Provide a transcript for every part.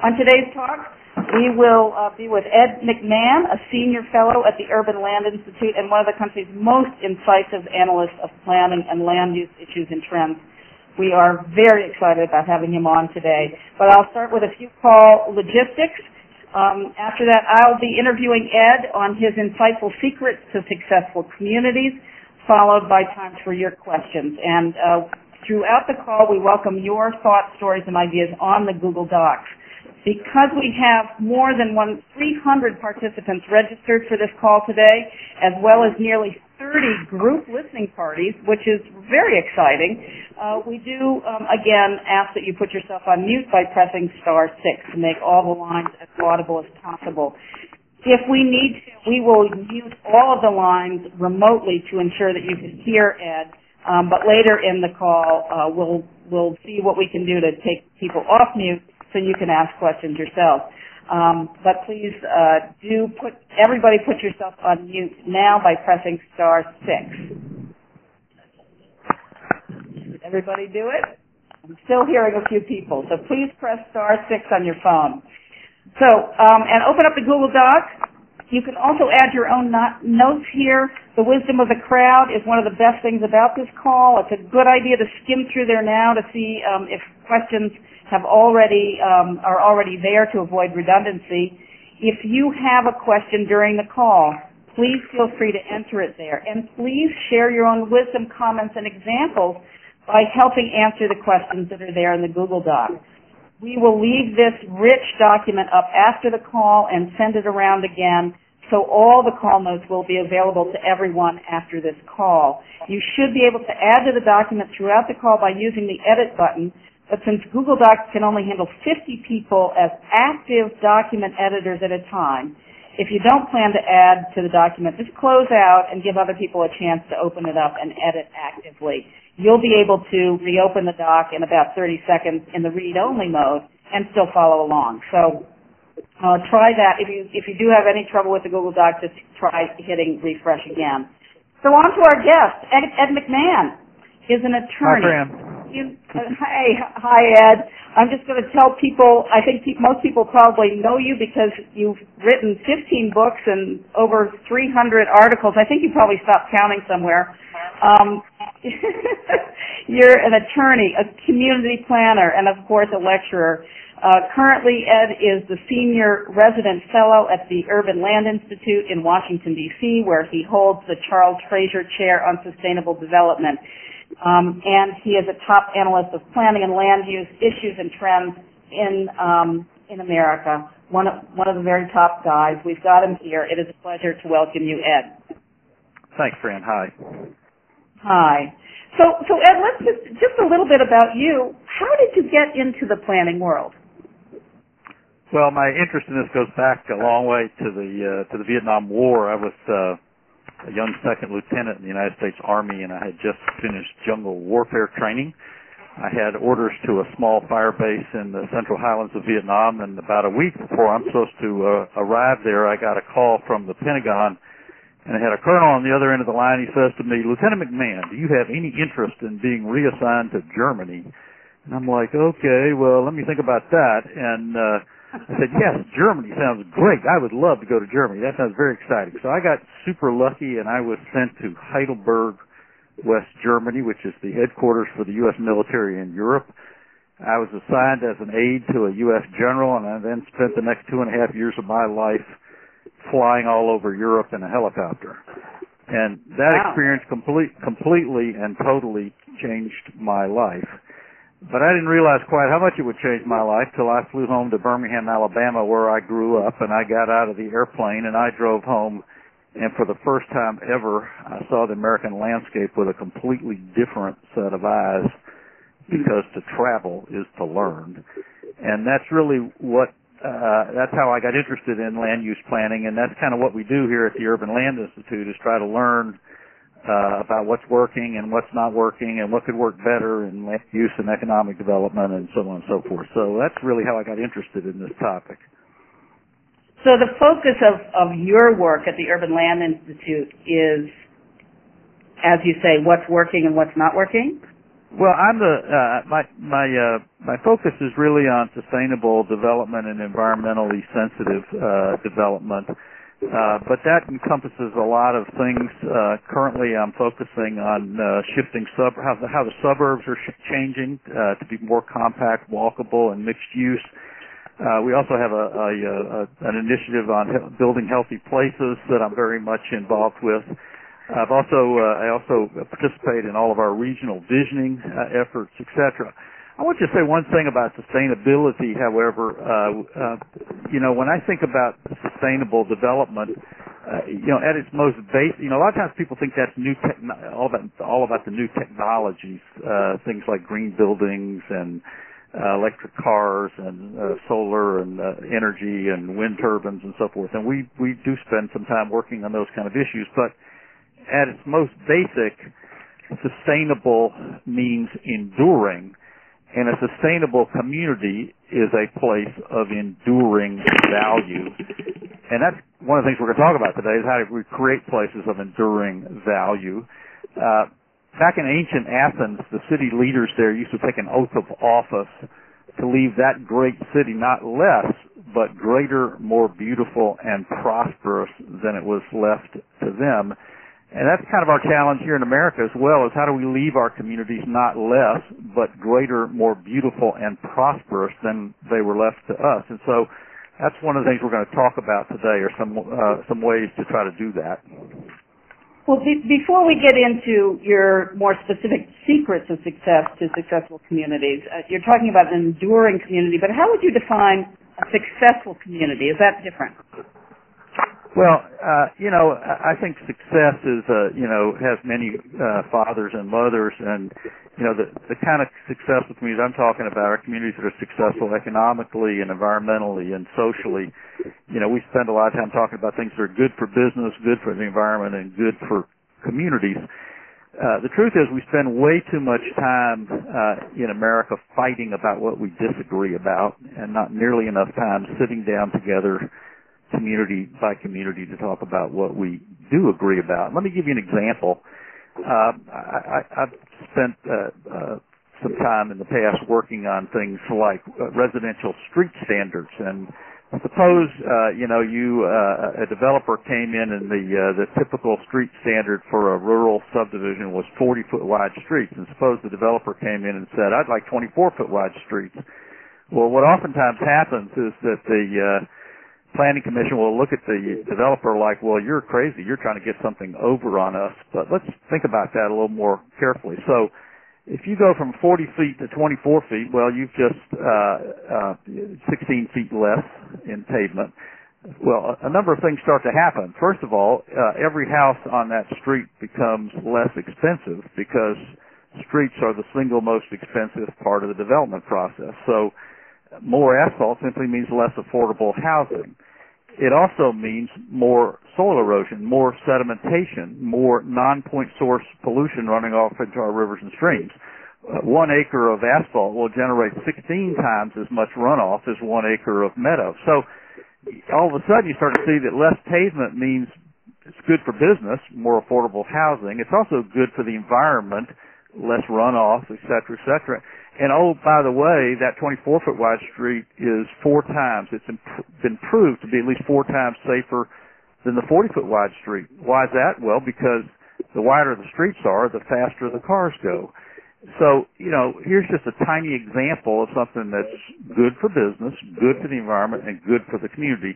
On today's talk, we will uh, be with Ed McMahon, a senior fellow at the Urban Land Institute and one of the country's most incisive analysts of planning and land use issues and trends. We are very excited about having him on today. But I'll start with a few call logistics. Um, after that, I'll be interviewing Ed on his insightful secrets to successful communities, followed by time for your questions. And uh, throughout the call, we welcome your thoughts, stories, and ideas on the Google Docs. Because we have more than one, 300 participants registered for this call today, as well as nearly 30 group listening parties, which is very exciting, uh, we do, um, again, ask that you put yourself on mute by pressing star 6 to make all the lines as audible as possible. If we need to, we will mute all of the lines remotely to ensure that you can hear Ed, um, but later in the call, uh, we'll, we'll see what we can do to take people off mute so you can ask questions yourself. Um, but please uh, do put everybody put yourself on mute now by pressing star six. Did everybody do it? I'm still hearing a few people, so please press star six on your phone. So, um, and open up the Google Doc. You can also add your own not- notes here. The wisdom of the crowd is one of the best things about this call. It's a good idea to skim through there now to see um, if questions have already um, are already there to avoid redundancy. If you have a question during the call, please feel free to enter it there, and please share your own wisdom, comments, and examples by helping answer the questions that are there in the Google Doc. We will leave this rich document up after the call and send it around again so all the call notes will be available to everyone after this call. You should be able to add to the document throughout the call by using the edit button, but since Google Docs can only handle 50 people as active document editors at a time, if you don't plan to add to the document, just close out and give other people a chance to open it up and edit actively. You'll be able to reopen the doc in about 30 seconds in the read-only mode and still follow along. So uh, try that. If you if you do have any trouble with the Google Doc, just try hitting refresh again. So on to our guest, Ed, Ed McMahon is an attorney. You, uh, hi, hi, Ed. I'm just going to tell people. I think pe- most people probably know you because you've written 15 books and over 300 articles. I think you probably stopped counting somewhere. Um, you're an attorney, a community planner, and of course a lecturer. Uh, currently, Ed is the senior resident fellow at the Urban Land Institute in Washington, D.C., where he holds the Charles Fraser Chair on Sustainable Development. Um, and he is a top analyst of planning and land use issues and trends in um, in America. One of one of the very top guys. We've got him here. It is a pleasure to welcome you, Ed. Thanks, Fran. Hi. Hi. So so Ed, let's just just a little bit about you. How did you get into the planning world? Well, my interest in this goes back a long way to the uh, to the Vietnam War. I was uh, a young second lieutenant in the United States Army, and I had just finished jungle warfare training. I had orders to a small fire base in the Central Highlands of Vietnam, and about a week before I'm supposed to uh, arrive there, I got a call from the Pentagon, and I had a colonel on the other end of the line. He says to me, Lieutenant McMahon, do you have any interest in being reassigned to Germany? And I'm like, okay, well, let me think about that. And uh, I said, yes, Germany sounds great. I would love to go to Germany. That sounds very exciting. So I got super lucky and I was sent to Heidelberg, West Germany, which is the headquarters for the U.S. military in Europe. I was assigned as an aide to a U.S. general and I then spent the next two and a half years of my life flying all over Europe in a helicopter. And that Wow. experience complete, completely and totally changed my life. But I didn't realize quite how much it would change my life till I flew home to Birmingham, Alabama, where I grew up, and I got out of the airplane and I drove home. And for the first time ever, I saw the American landscape with a completely different set of eyes because to travel is to learn. And that's really what, uh, that's how I got interested in land use planning. And that's kind of what we do here at the Urban Land Institute is try to learn uh, about what's working and what's not working and what could work better in land use and economic development and so on and so forth. So that's really how I got interested in this topic. So the focus of, of your work at the Urban Land Institute is, as you say, what's working and what's not working? Well, I'm the uh, my my uh, my focus is really on sustainable development and environmentally sensitive uh, development. Uh, but that encompasses a lot of things. Uh, currently, I'm focusing on uh, shifting sub how the, how the suburbs are sh- changing uh, to be more compact, walkable, and mixed use. Uh, we also have a, a, a an initiative on he- building healthy places that I'm very much involved with. I've also uh, I also participate in all of our regional visioning uh, efforts, etc. I want you to say one thing about sustainability, however. Uh, uh, you know, when I think about sustainable development, uh, you know, at its most base, you know, a lot of times people think that's new tech, all about all about the new technologies, uh, things like green buildings and uh, electric cars and uh, solar and uh, energy and wind turbines and so forth. And we we do spend some time working on those kind of issues, but at its most basic, sustainable means enduring and a sustainable community is a place of enduring value. And that's one of the things we're going to talk about today is how we create places of enduring value. Uh, back in ancient Athens, the city leaders there used to take an oath of office to leave that great city not less, but greater, more beautiful, and prosperous than it was left to them. And that's kind of our challenge here in America as well, is how do we leave our communities not less, but greater, more beautiful, and prosperous than they were left to us. And so that's one of the things we're going to talk about today, are some, uh, some ways to try to do that. Well, be- before we get into your more specific secrets of success to successful communities, uh, you're talking about an enduring community, but how would you define a successful community? Is that different? Well, uh, you know, I think success is, uh, you know, has many uh, fathers and mothers, and you know, the the kind of successful communities I'm talking about are communities that are successful economically and environmentally and socially. You know, we spend a lot of time talking about things that are good for business, good for the environment, and good for communities. Uh, the truth is, we spend way too much time uh, in America fighting about what we disagree about, and not nearly enough time sitting down together community by community to talk about what we do agree about. Let me give you an example. Uh, I, have spent uh, uh, some time in the past working on things like uh, residential street standards and suppose uh, you know you uh, a developer came in and the uh, the typical street standard for a rural subdivision was 40 foot wide streets and suppose the developer came in and said I'd like 24 foot wide streets well what oftentimes happens is that the uh, planning commission will look at the developer like, well, you're crazy. You're trying to get something over on us. But let's think about that a little more carefully. So if you go from 40 feet to 24 feet, well, you've just uh, uh, 16 feet less in pavement. Well, a, number of things start to happen. First of all, uh, every house on that street becomes less expensive because streets are the single most expensive part of the development process. So more asphalt simply means less affordable housing. It also means more soil erosion, more sedimentation, more non-point source pollution running off into our rivers and streams. Uh, one acre of asphalt will generate 16 times as much runoff as one acre of meadow. So all of a sudden you start to see that less pavement means it's good for business, more affordable housing. It's also good for the environment, less runoff, et cetera, et cetera. And oh, by the way, that 24 foot wide street is four times, it's imp- been proved to be at least four times safer than the 40 foot wide street. Why is that? Well, because the wider the streets are, the faster the cars go. So, you know, here's just a tiny example of something that's good for business, good for the environment, and good for the community,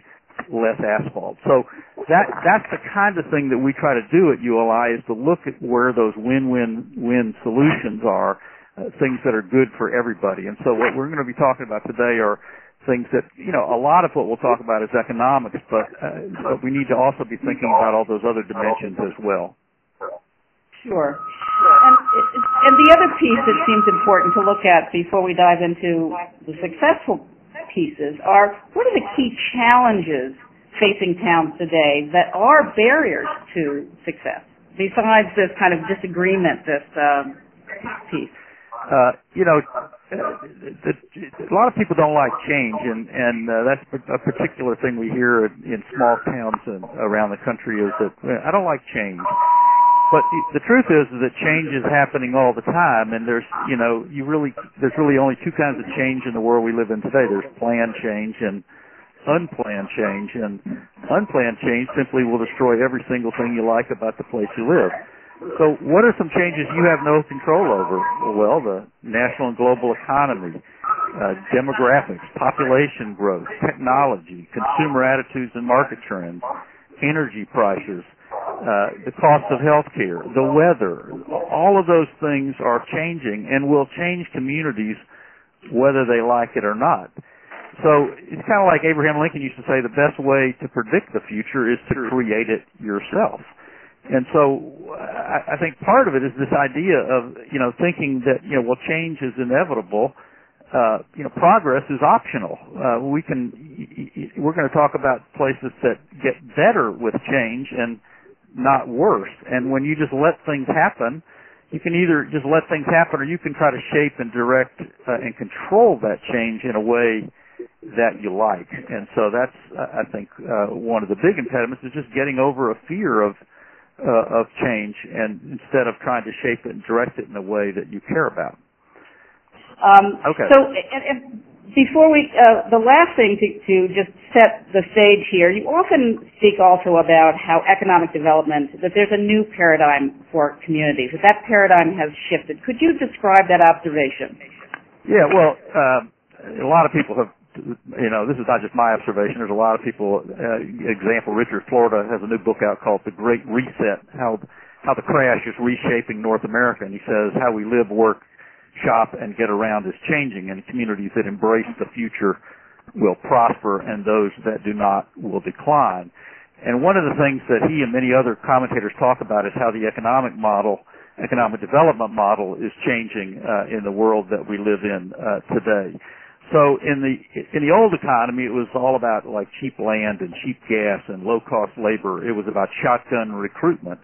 less asphalt. So that, that's the kind of thing that we try to do at ULI is to look at where those win-win-win solutions are uh, things that are good for everybody. And so what we're going to be talking about today are things that, you know, a lot of what we'll talk about is economics, but, uh, but we need to also be thinking about all those other dimensions as well. Sure. And, and the other piece that seems important to look at before we dive into the successful pieces are what are the key challenges facing towns today that are barriers to success besides this kind of disagreement, this um, piece? Uh, you know, the, a lot of people don't like change, and and uh, that's a particular thing we hear in, in small towns and around the country is that I don't like change. But the, the truth is that change is happening all the time, and there's, you know, you really, there's really only two kinds of change in the world we live in today. There's planned change and unplanned change, and unplanned change simply will destroy every single thing you like about the place you live. So what are some changes you have no control over? Well, the national and global economy, uh, demographics, population growth, technology, consumer attitudes and market trends, energy prices, uh, the cost of health care, the weather, all of those things are changing and will change communities whether they like it or not. So it's kind of like Abraham Lincoln used to say, the best way to predict the future is to create it yourself. And so I, I think part of it is this idea of, you know, thinking that, you know, well, change is inevitable. Uh, you know, progress is optional. Uh, we can, we're going to talk about places that get better with change and not worse. And when you just let things happen, you can either just let things happen or you can try to shape and direct uh, and control that change in a way that you like. And so that's, uh, I think, uh, one of the big impediments is just getting over a fear of, uh, of change and instead of trying to shape it and direct it in a way that you care about. Um, Okay. So, and, and before we, uh, the last thing to, to just set the stage here, you often speak also about how economic development, that there's a new paradigm for communities, that that paradigm has shifted. Could you describe that observation? Yeah, well, uh, a lot of people have, you know, this is not just my observation. There's a lot of people. Uh, example: Richard Florida has a new book out called "The Great Reset: How How the Crash is Reshaping North America," and he says how we live, work, shop, and get around is changing, and communities that embrace the future will prosper, and those that do not will decline. And one of the things that he and many other commentators talk about is how the economic model economic development model is changing uh, in the world that we live in uh, today. So in the in the old economy, it was all about like cheap land and cheap gas and low cost labor. It was about shotgun recruitment.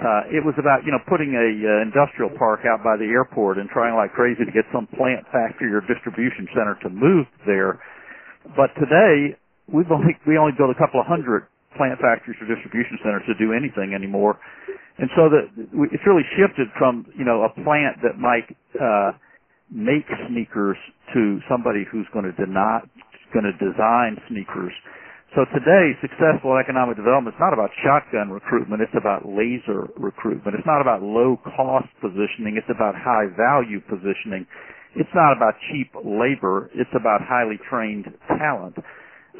Uh, it was about you know putting a uh, industrial park out by the airport and trying like crazy to get some plant factory or distribution center to move there. But today we've only we only built a couple of hundred plant factories or distribution centers to do anything anymore. And so that it's really shifted from, you know, a plant that might, uh, make sneakers to somebody who's going to deny, going to design sneakers. So today, successful economic development is not about shotgun recruitment, it's about laser recruitment. It's not about low cost positioning, it's about high value positioning. It's not about cheap labor, it's about highly trained talent.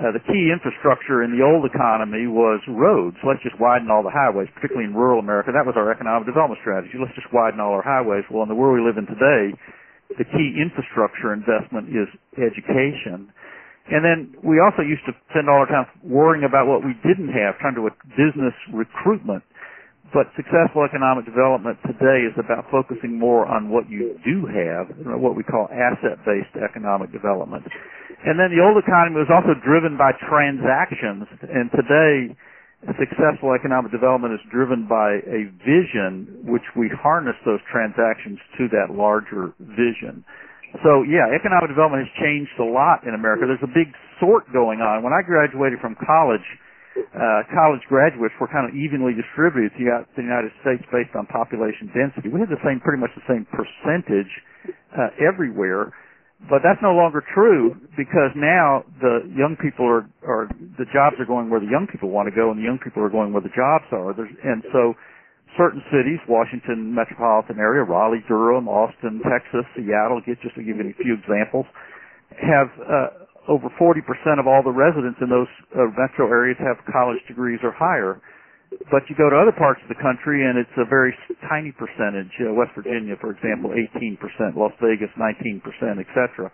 Uh, the key infrastructure in the old economy was roads. Let's just widen all the highways, particularly in rural America. That was our economic development strategy. Let's just widen all our highways. Well, in the world we live in today, the key infrastructure investment is education. And then we also used to spend all our time worrying about what we didn't have, trying to business recruitment. But successful economic development today is about focusing more on what you do have, what we call asset-based economic development. And then the old economy was also driven by transactions, and today successful economic development is driven by a vision which we harness those transactions to that larger vision. So yeah, economic development has changed a lot in America. There's a big sort going on. When I graduated from college, uh, college graduates were kind of evenly distributed throughout the United States based on population density. We had the same, pretty much the same percentage uh, everywhere, but that's no longer true because now the young people are, are the jobs are going where the young people want to go, and the young people are going where the jobs are. There's, and so certain cities, Washington metropolitan area, Raleigh, Durham, Austin, Texas, Seattle, just to give you a few examples, have uh, over 40% of all the residents in those uh, metro areas have college degrees or higher. But you go to other parts of the country and it's a very tiny percentage. Uh, West Virginia, for example, 18%, Las Vegas 19%, etc.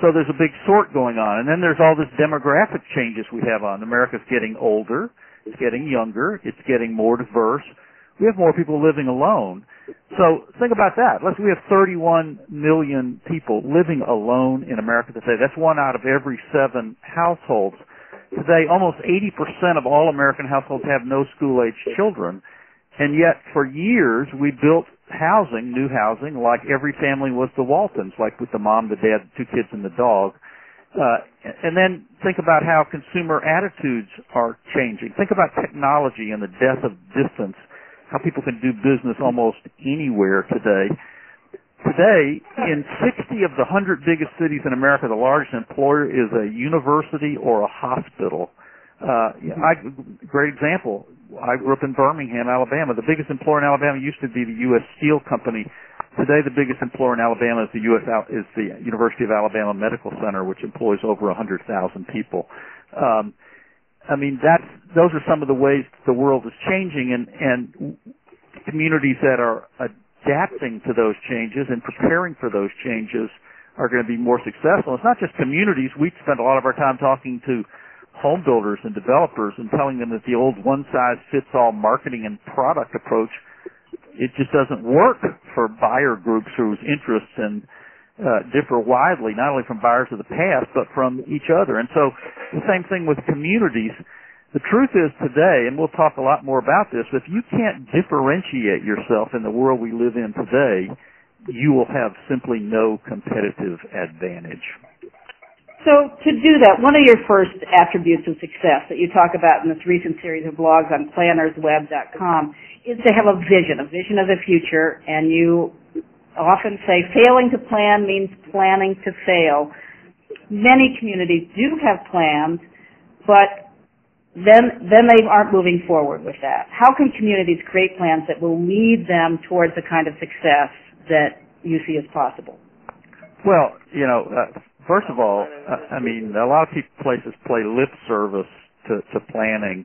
So there's a big sort going on. And then there's all this demographic changes we have on. America's getting older, it's getting younger, it's getting more diverse. We have more people living alone. So think about that. Let's we have 31 million people living alone in America today. That's one out of every seven households. Today, almost 80% of all American households have no school-age children. And yet, for years, we built housing, new housing, like every family was the Waltons, like with the mom, the dad, the two kids, and the dog. Uh, and then think about how consumer attitudes are changing. Think about technology and the death of distance how people can do business almost anywhere today. Today, in 60 of the 100 biggest cities in America, the largest employer is a university or a hospital. Uh, I, great example. I grew up in Birmingham, Alabama. The biggest employer in Alabama used to be the U.S. Steel Company. Today, the biggest employer in Alabama is the U.S. is the University of Alabama Medical Center, which employs over 100,000 people. Um, I mean, that's those are some of the ways the world is changing, and and communities that are adapting to those changes and preparing for those changes are going to be more successful. It's not just communities. We spend a lot of our time talking to home builders and developers and telling them that the old one size fits all marketing and product approach it just doesn't work for buyer groups whose interests and uh, differ widely, not only from buyers of the past, but from each other. And so the same thing with communities. The truth is today, and we'll talk a lot more about this, if you can't differentiate yourself in the world we live in today, you will have simply no competitive advantage. So to do that, one of your first attributes of success that you talk about in this recent series of blogs on plannersweb.com is to have a vision, a vision of the future, and you often say failing to plan means planning to fail. Many communities do have plans, but then then they aren't moving forward with that. How can communities create plans that will lead them towards the kind of success that you see as possible? Well, you know, uh, first of all, uh, I mean, a lot of people, places play lip service to, to planning.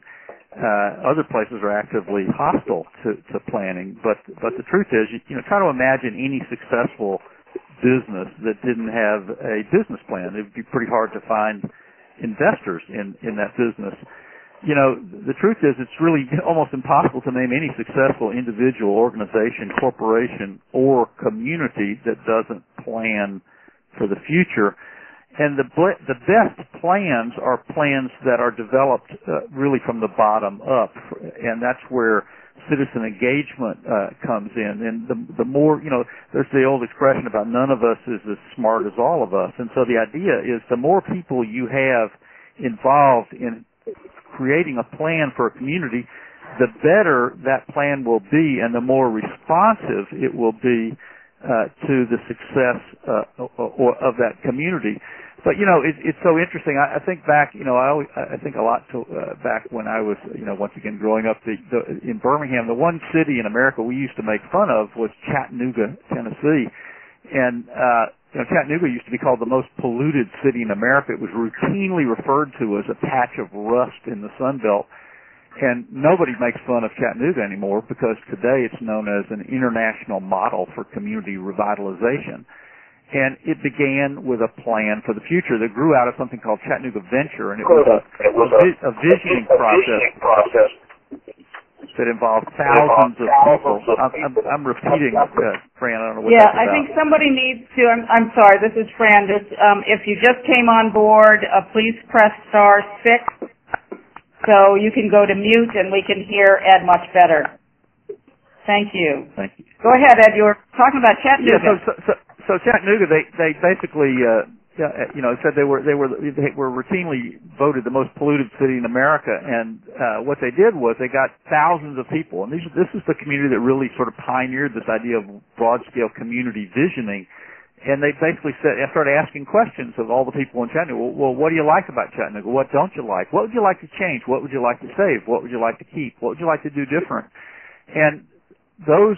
Uh, other places are actively hostile to, to planning. But but the truth is, you, you know, try to imagine any successful business that didn't have a business plan. It'd be pretty hard to find investors in in that business. You know, the truth is, it's really almost impossible to name any successful individual, organization, corporation, or community that doesn't plan for the future. And the the best plans are plans that are developed uh, really from the bottom up, and that's where citizen engagement uh, comes in. And the the more you know, there's the old expression about none of us is as smart as all of us. And so the idea is the more people you have involved in creating a plan for a community, the better that plan will be, and the more responsive it will be uh, to the success uh, or, of that community. But you know, it, it's so interesting. I, I think back, you know, I always, I think a lot to uh, back when I was, you know, once again growing up the, the, in Birmingham. The one city in America we used to make fun of was Chattanooga, Tennessee, and uh, you know, Chattanooga used to be called the most polluted city in America. It was routinely referred to as a patch of rust in the Sun Belt. And nobody makes fun of Chattanooga anymore because today it's known as an international model for community revitalization. And it began with a plan for the future that grew out of something called Chattanooga Venture, and it was a, it was a, a visioning process that involved thousands of people. I'm, I'm, I'm repeating, uh, Fran. I don't know what Yeah, I think somebody needs to. I'm, I'm sorry. This is Fran. Just, um, if you just came on board, uh, please press star six so you can go to mute and we can hear Ed much better. Thank you. Thank you. Go ahead, Ed. You were talking about Chattanooga. Yeah, so, so, so Chattanooga, they they basically, uh, you know, said they were they were they were routinely voted the most polluted city in America, and uh, what they did was they got thousands of people, and these this is the community that really sort of pioneered this idea of broad scale community visioning and they basically said, I started asking questions of all the people in Chattanooga. Well, well, what do you like about Chattanooga? What don't you like? What would you like to change? What would you like to save? What would you like to keep? What would you like to do different? And those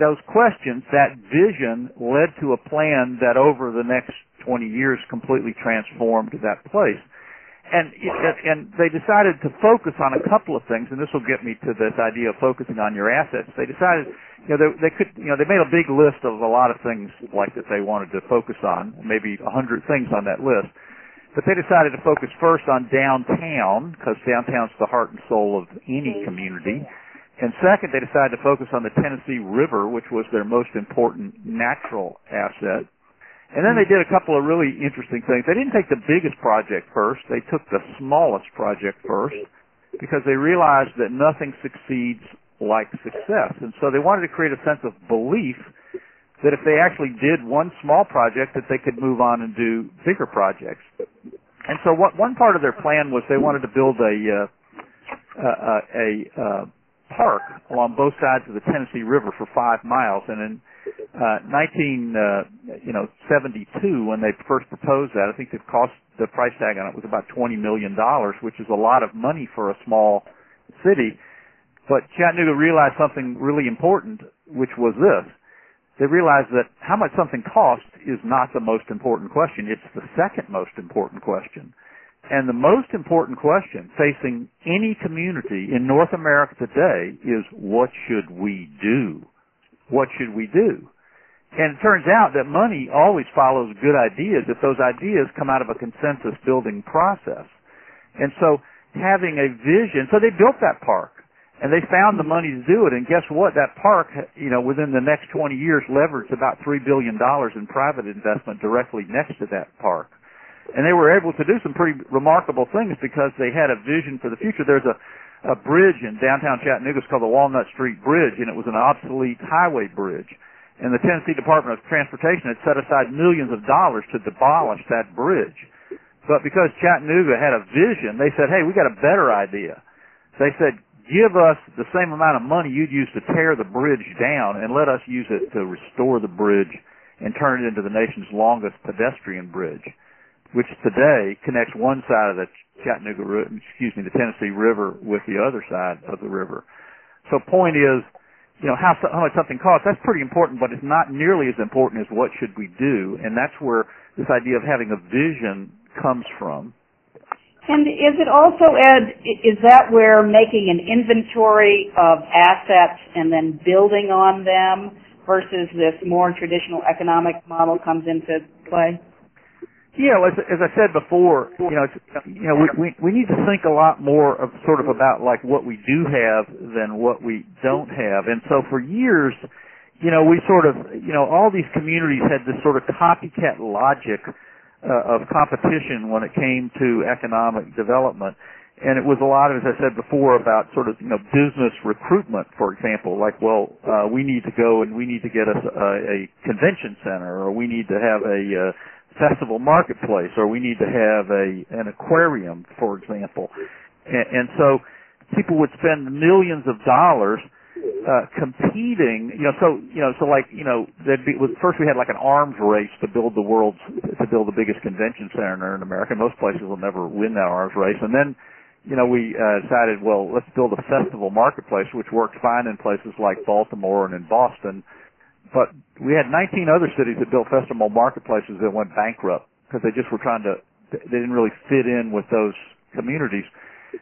those questions, that vision, led to a plan that over the next 20 years completely transformed that place and and they decided to focus on a couple of things, and this will get me to this idea of focusing on your assets. They decided, you know, they, they could, you know, they made a big list of a lot of things like that they wanted to focus on, maybe a hundred things on that list. But they decided to focus first on downtown because downtown's the heart and soul of any community. And second, they decided to focus on the Tennessee River, which was their most important natural asset. And then they did a couple of really interesting things. They didn't take the biggest project first. They took the smallest project first because they realized that nothing succeeds like success. And so they wanted to create a sense of belief that if they actually did one small project that they could move on and do bigger projects. And so what, one part of their plan was they wanted to build a, uh, a, a, uh, park along both sides of the Tennessee River for five miles. And in uh, 19, uh, you know, 72, when they first proposed that, I think the cost, the price tag on it was about 20 million dollars, which is a lot of money for a small city. But Chattanooga realized something really important, which was this. They realized that how much something costs is not the most important question. It's the second most important question. And the most important question facing any community in North America today is what should we do? What should we do? And it turns out that money always follows good ideas if those ideas come out of a consensus building process. And so having a vision, so they built that park and they found the money to do it. And guess what? That park, you know, within the next 20 years leveraged about $3 billion in private investment directly next to that park. And they were able to do some pretty remarkable things because they had a vision for the future. There's a, a bridge in downtown Chattanooga called the Walnut Street Bridge, and it was an obsolete highway bridge. And the Tennessee Department of Transportation had set aside millions of dollars to demolish that bridge. But because Chattanooga had a vision, they said, hey, we got a better idea. They said, give us the same amount of money you'd use to tear the bridge down and let us use it to restore the bridge and turn it into the nation's longest pedestrian bridge, which today connects one side of the Chattanooga, excuse me, the Tennessee River with the other side of the river. So point is, you know, how, how much something costs, that's pretty important, but it's not nearly as important as what should we do, and that's where this idea of having a vision comes from. And is it also, Ed, is that where making an inventory of assets and then building on them versus this more traditional economic model comes into play? Yeah, as, as I said before, you know, you know, we, we we need to think a lot more of sort of about like what we do have than what we don't have. And so for years, you know, we sort of, you know, all these communities had this sort of copycat logic uh, of competition when it came to economic development. And it was a lot of, as I said before, about sort of, you know, business recruitment, for example, like, well, uh, we need to go and we need to get us a, a convention center, or we need to have a uh, festival marketplace, or we need to have a an aquarium, for example. And, and so people would spend millions of dollars uh, competing, you know, so you know, so like you know, there'd be first we had like an arms race to build the world's to build the biggest convention center in America. Most places will never win that arms race, and then you know we uh, decided, well, let's build a festival marketplace, which worked fine in places like Baltimore and in Boston, but we had 19 other cities that built festival marketplaces that went bankrupt because they just were trying to they didn't really fit in with those communities.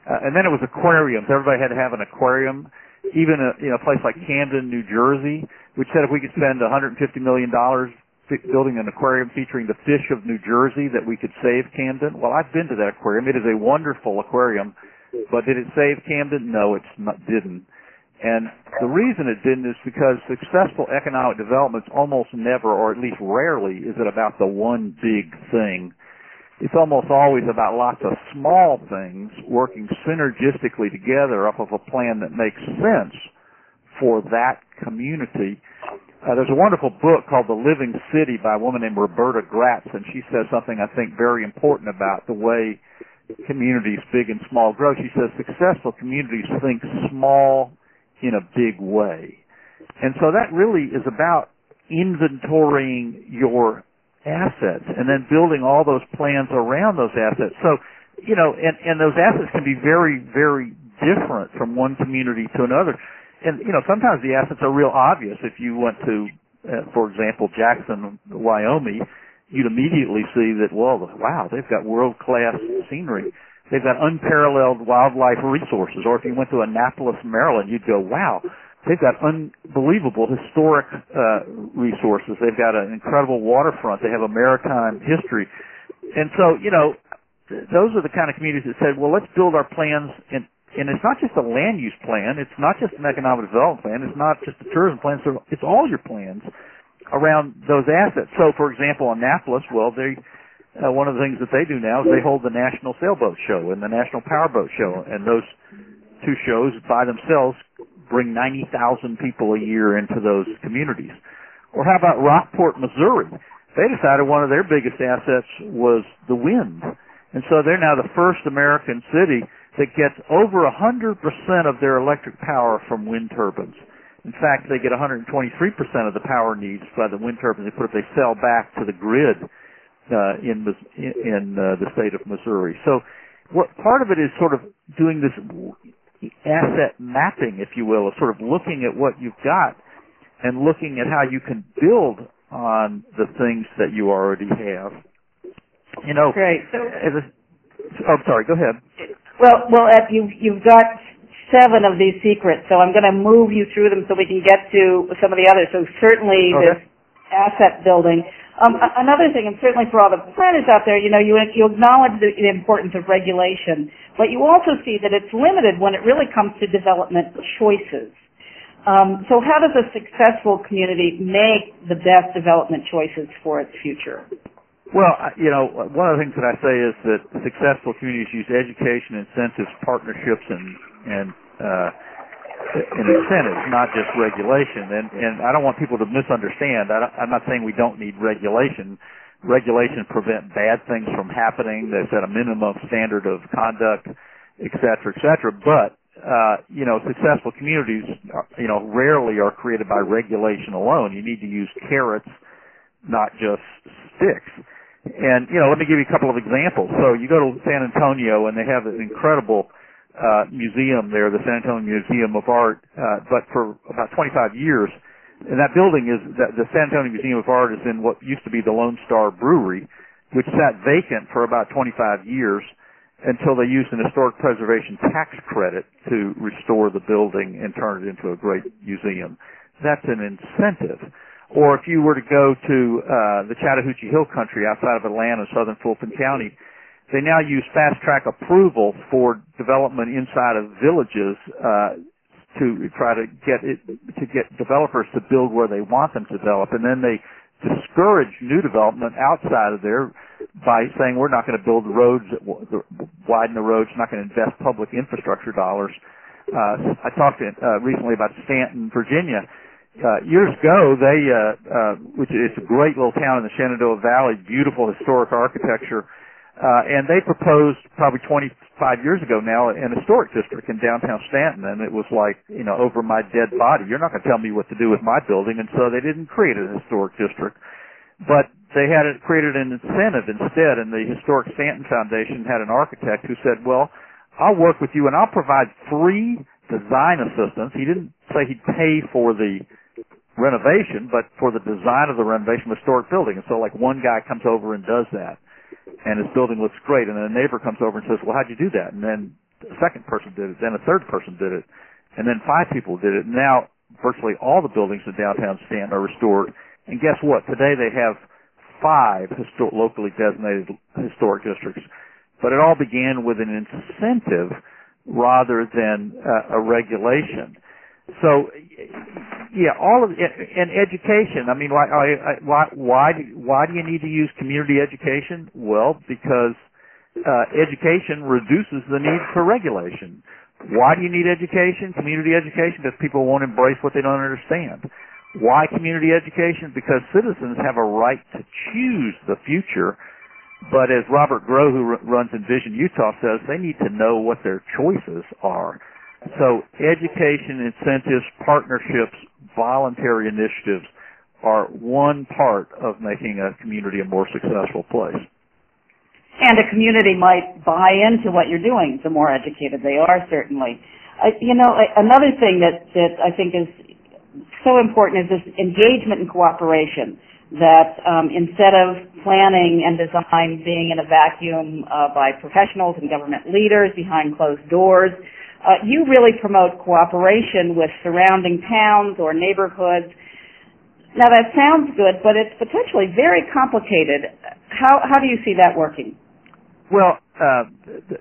Uh, and then it was aquariums. Everybody had to have an aquarium even a you know a place like Camden, New Jersey, which said if we could spend 150 million dollars building an aquarium featuring the fish of New Jersey, that we could save Camden. Well, I've been to that aquarium. It is a wonderful aquarium, but did it save Camden? No, it didn't. And the reason it didn't is because successful economic development almost never, or at least rarely, is it about the one big thing it's almost always about lots of small things working synergistically together off of a plan that makes sense for that community. Uh, there's a wonderful book called The Living City by a woman named Roberta Gratz, and she says something I think very important about the way communities, big and small, grow. She says successful communities think small in a big way. And so that really is about inventorying your assets and then building all those plans around those assets. So, you know, and, and those assets can be very, very different from one community to another. And, you know, sometimes the assets are real obvious. If you went to, uh, for example, Jackson, Wyoming, you'd immediately see that, well, wow, they've got world-class scenery. They've got unparalleled wildlife resources. Or if you went to Annapolis, Maryland, you'd go, wow, they've got unbelievable historic uh, resources. They've got an incredible waterfront. They have a maritime history, and so you know, th- those are the kind of communities that said, well, let's build our plans and. And it's not just a land use plan. It's not just an economic development plan. It's not just a tourism plan. It's all your plans around those assets. So, for example, Annapolis, well, they uh, one of the things that they do now is they hold the National Sailboat Show and the National Powerboat Show, and those two shows by themselves bring 90,000 people a year into those communities. Or how about Rockport, Missouri? They decided one of their biggest assets was the wind. And so they're now the first American city that gets over 100% of their electric power from wind turbines. In fact, they get 123% of the power needs by the wind turbines they put if they sell back to the grid uh, in in uh, the state of Missouri. So, what part of it is sort of doing this asset mapping, if you will, of sort of looking at what you've got and looking at how you can build on the things that you already have. You know, great. So, a, oh, I'm sorry. Go ahead. Well, well, Ed, you've you've got seven of these secrets, so I'm going to move you through them so we can get to some of the others. So certainly okay. this asset building. Um, another thing, and certainly for all the planners out there, you know, you, you acknowledge the, the importance of regulation, but you also see that it's limited when it really comes to development choices. Um, so how does a successful community make the best development choices for its future? Well, you know, one of the things that I say is that successful communities use education, incentives, partnerships, and and uh, incentives, not just regulation. And and I don't want people to misunderstand. I I'm not saying we don't need regulation. Regulation prevent bad things from happening. They set a minimum standard of conduct, et cetera, et cetera. But uh, you know, successful communities, you know, rarely are created by regulation alone. You need to use carrots, not just sticks. And, you know, let me give you a couple of examples. So you go to San Antonio and they have an incredible uh, museum there, the San Antonio Museum of Art, uh, but for about 25 years, and that building is, that the San Antonio Museum of Art is in what used to be the Lone Star Brewery, which sat vacant for about 25 years until they used an historic preservation tax credit to restore the building and turn it into a great museum. That's an incentive. Or if you were to go to uh, the Chattahoochee Hill Country outside of Atlanta, southern Fulton County, they now use fast track approval for development inside of villages uh, to try to get it to get developers to build where they want them to develop, and then they discourage new development outside of there by saying we're not going to build roads, widen the roads, not going to invest public infrastructure dollars. Uh, I talked to, uh, recently about Staunton, Virginia uh, years ago, they, uh, uh, which is a great little town in the Shenandoah Valley, beautiful historic architecture, uh, and they proposed probably 25 years ago now an historic district in downtown Staunton, and it was like, you know, over my dead body. You're not going to tell me what to do with my building, and so they didn't create an historic district. But they had it, created an incentive instead, and the Historic Staunton Foundation had an architect who said, well, I'll work with you and I'll provide free design assistance. He didn't say he'd pay for the renovation, but for the design of the renovation of the historic building. And so like one guy comes over and does that, and his building looks great, and then a neighbor comes over and says, well, how'd you do that? And then a second person did it, then a third person did it, and then five people did it. Now virtually all the buildings in downtown Staunton are restored. And guess what? Today they have five histor- locally designated historic districts. But it all began with an incentive rather than uh, a regulation. So, yeah, all of and education. I mean, why why why why do you need to use community education? Well, because uh, education reduces the need for regulation. Why do you need education? Community education because people won't embrace what they don't understand. Why community education? Because citizens have a right to choose the future. But as Robert Grow, who runs Envision Utah, says, they need to know what their choices are. So education, incentives, partnerships, voluntary initiatives are one part of making a community a more successful place. And a community might buy into what you're doing the more educated they are, certainly. Uh, you know, another thing that, that I think is so important is this engagement and cooperation. That um, instead of planning and design being in a vacuum uh, by professionals and government leaders behind closed doors, uh, you really promote cooperation with surrounding towns or neighborhoods. Now that sounds good, but it's potentially very complicated. How how do you see that working? Well, uh,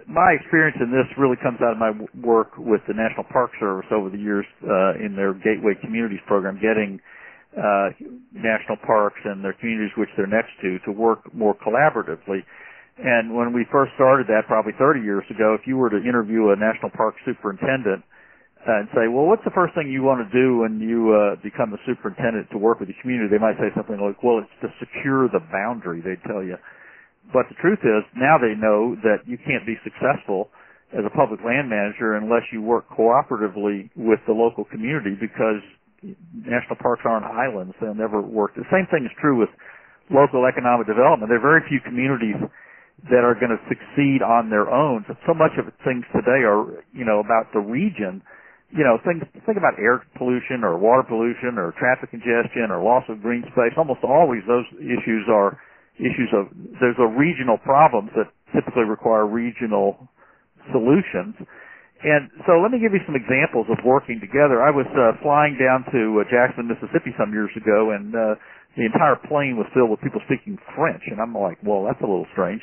my experience in this really comes out of my work with the National Park Service over the years uh, in their Gateway Communities program, getting uh, national parks and their communities which they're next to to work more collaboratively. And when we first started that, probably 30 years ago, if you were to interview a national park superintendent uh, and say, well, what's the first thing you want to do when you uh, become a superintendent to work with the community? They might say something like, well, it's to secure the boundary, they'd tell you. But the truth is, now they know that you can't be successful as a public land manager unless you work cooperatively with the local community because national parks aren't islands. They'll never work. The same thing is true with local economic development. There are very few communities that are going to succeed on their own. So, much of things today are, you know, about the region. You know, things, think about air pollution or water pollution or traffic congestion or loss of green space. Almost always those issues are issues of, there's a regional problems that typically require regional solutions. And so let me give you some examples of working together. I was uh, flying down to uh, Jackson, Mississippi some years ago and uh, the entire plane was filled with people speaking French and I'm like, well, that's a little strange.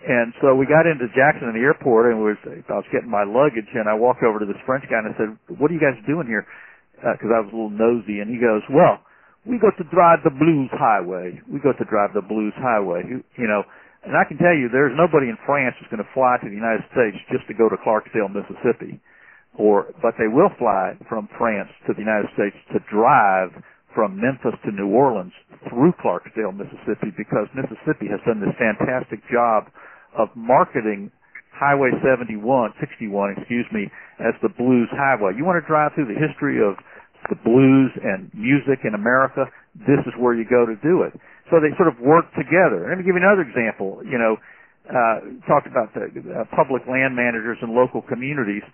And so we got into Jackson in the airport and was I was getting my luggage and I walked over to this French guy and I said, "What are you guys doing here?" Because uh, I was a little nosy. And he goes, "Well, we go to drive the Blues Highway. We go to drive the Blues Highway. You, you know." And I can tell you, there's nobody in France who's going to fly to the United States just to go to Clarksdale, Mississippi, or but they will fly from France to the United States to drive from Memphis to New Orleans through Clarksdale, Mississippi, because Mississippi has done this fantastic job of marketing Highway 71, 61, excuse me, as the blues highway. You want to drive through the history of the blues and music in America, this is where you go to do it. So they sort of work together. Let me give you another example. You know, uh, talked about the uh, public land managers and local communities.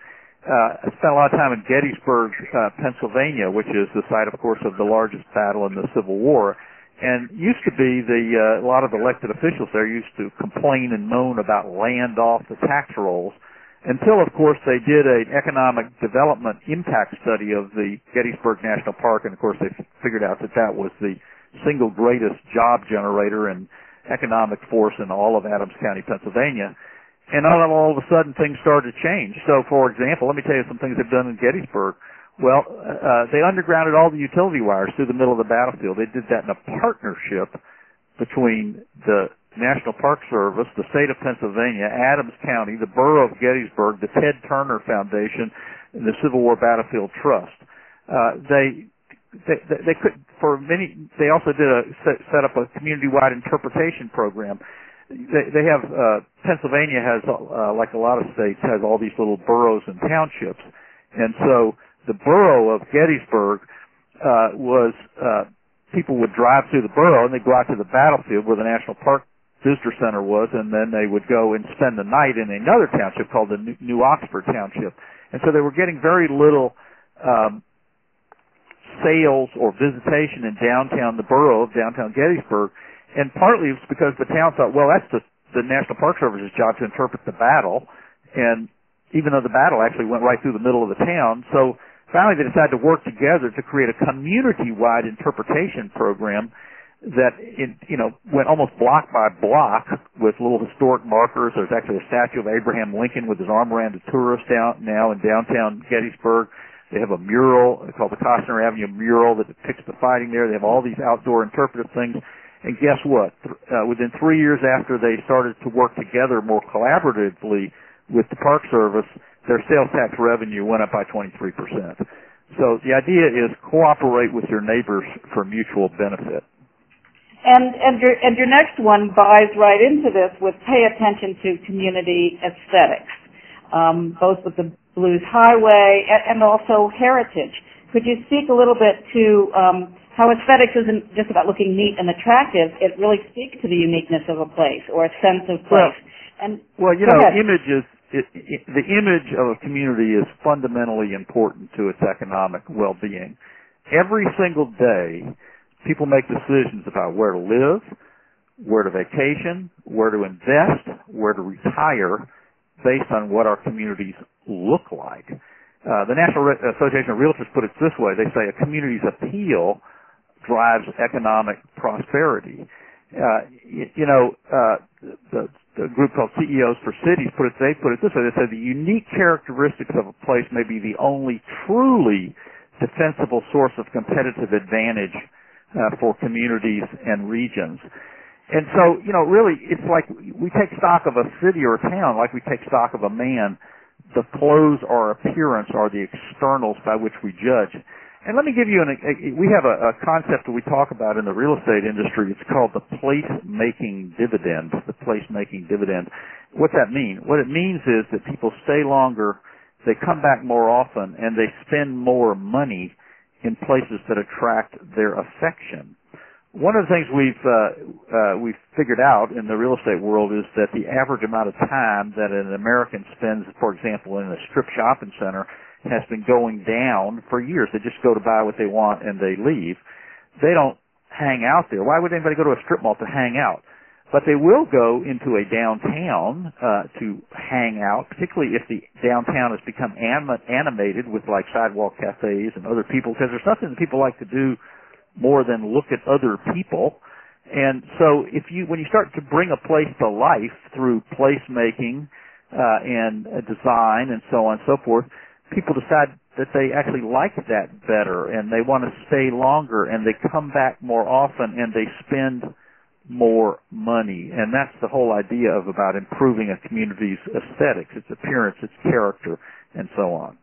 Uh, I spent a lot of time in Gettysburg, uh, Pennsylvania, which is the site, of course, of the largest battle in the Civil War. And used to be the uh, a lot of elected officials there used to complain and moan about land off the tax rolls until of course they did an economic development impact study of the Gettysburg National Park and of course they figured out that that was the single greatest job generator and economic force in all of Adams County, Pennsylvania. And all of a sudden things started to change. So for example, let me tell you some things they've done in Gettysburg. Well, uh, they undergrounded all the utility wires through the middle of the battlefield. They did that in a partnership between the National Park Service, the state of Pennsylvania, Adams County, the borough of Gettysburg, the Ted Turner Foundation, and the Civil War Battlefield Trust. Uh, they, they, they could, for many, they also did a, set, set up a community-wide interpretation program. They, they have, uh, Pennsylvania has, uh, like a lot of states, has all these little boroughs and townships. And so, the borough of Gettysburg uh, was uh, people would drive through the borough and they'd go out to the battlefield where the National Park Visitor Center was, and then they would go and spend the night in another township called the New Oxford Township. And so they were getting very little um, sales or visitation in downtown, the borough of downtown Gettysburg. And partly it's because the town thought, well, that's the, the National Park Service's job to interpret the battle. And even though the battle actually went right through the middle of the town, so finally they decided to work together to create a community-wide interpretation program that in, you know went almost block by block with little historic markers. There's actually a statue of Abraham Lincoln with his arm around a tourist down now in downtown Gettysburg. They have a mural called the Coster Avenue mural that depicts the fighting there. They have all these outdoor interpretive things. And guess what? Uh, within three years after they started to work together more collaboratively with the Park Service, their sales tax revenue went up by 23%. So the idea is cooperate with your neighbors for mutual benefit. And, and, your, and your next one buys right into this with pay attention to community aesthetics, um, both with the Blues Highway and, and, also heritage. Could you speak a little bit to um, how aesthetics isn't just about looking neat and attractive, it really speaks to the uniqueness of a place or a sense of place. Well, and well, you know, ahead. images it, it, the image of a community is fundamentally important to its economic well-being. Every single day, people make decisions about where to live, where to vacation, where to invest, where to retire, based on what our communities look like. Uh, the National Re- Association of Realtors put it this way: they say a community's appeal drives economic prosperity. Uh, you, know, uh, the a group called CEOs for Cities put it, they put it this way. They said the unique characteristics of a place may be the only truly defensible source of competitive advantage uh, for communities and regions. And so, you know, really, it's like we take stock of a city or a town like we take stock of a man. The clothes or appearance are the externals by which we judge. And let me give you an, a, we have a, a concept that we talk about in the real estate industry. It's called the place-making dividend. The place-making dividend. What's that mean? What it means is that people stay longer, they come back more often, and they spend more money in places that attract their affection. One of the things we've uh, uh, we've figured out in the real estate world is that the average amount of time that an American spends, for example, in a strip shopping center has been going down for years. They just go to buy what they want and they leave. They don't hang out there. Why would anybody go to a strip mall to hang out? But they will go into a downtown uh, to hang out, particularly if the downtown has become anim- animated with like sidewalk cafes and other people, because there's nothing that people like to do more than look at other people. And so if you, when you start to bring a place to life through placemaking, uh, and uh, design and so on and so forth, people decide that they actually like that better and they want to stay longer and they come back more often and they spend more money. And that's the whole idea of about improving a community's aesthetics, its appearance, its character, and so on.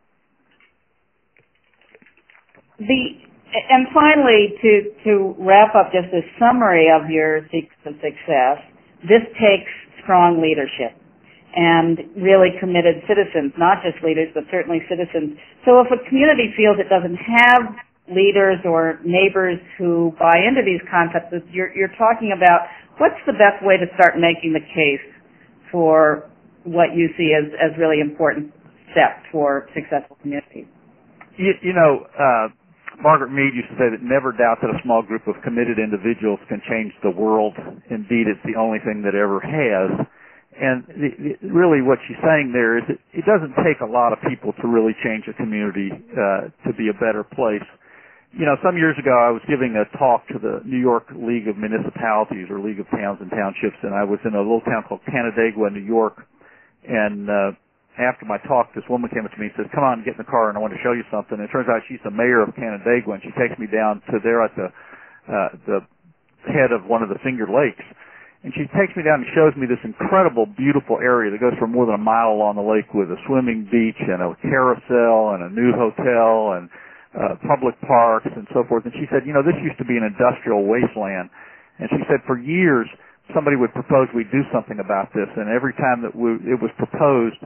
The and finally, to to wrap up just a summary of your secrets of success, this takes strong leadership and really committed citizens, not just leaders, but certainly citizens. So if a community feels it doesn't have leaders or neighbors who buy into these concepts, you're, you're talking about what's the best way to start making the case for what you see as, as really important steps for successful communities. You, you know, uh, Margaret Mead used to say that never doubt that a small group of committed individuals can change the world. Indeed, it's the only thing that ever has. And really what she's saying there is it, it doesn't take a lot of people to really change a community uh, to be a better place. You know, some years ago I was giving a talk to the New York League of Municipalities or League of Towns and Townships, and I was in a little town called Canandaigua, New York. And uh, after my talk, this woman came up to me and says, "Come on, get in the car, and I want to show you something." And it turns out she's the mayor of Canandaigua, and she takes me down to there at the uh, the head of one of the Finger Lakes and she takes me down and shows me this incredible, beautiful area that goes for more than a mile along the lake with a swimming beach and a carousel and a new hotel and uh, public parks and so forth. And she said, you know, this used to be an industrial wasteland. And she said, for years, somebody would propose we do something about this, and every time that we, it was proposed,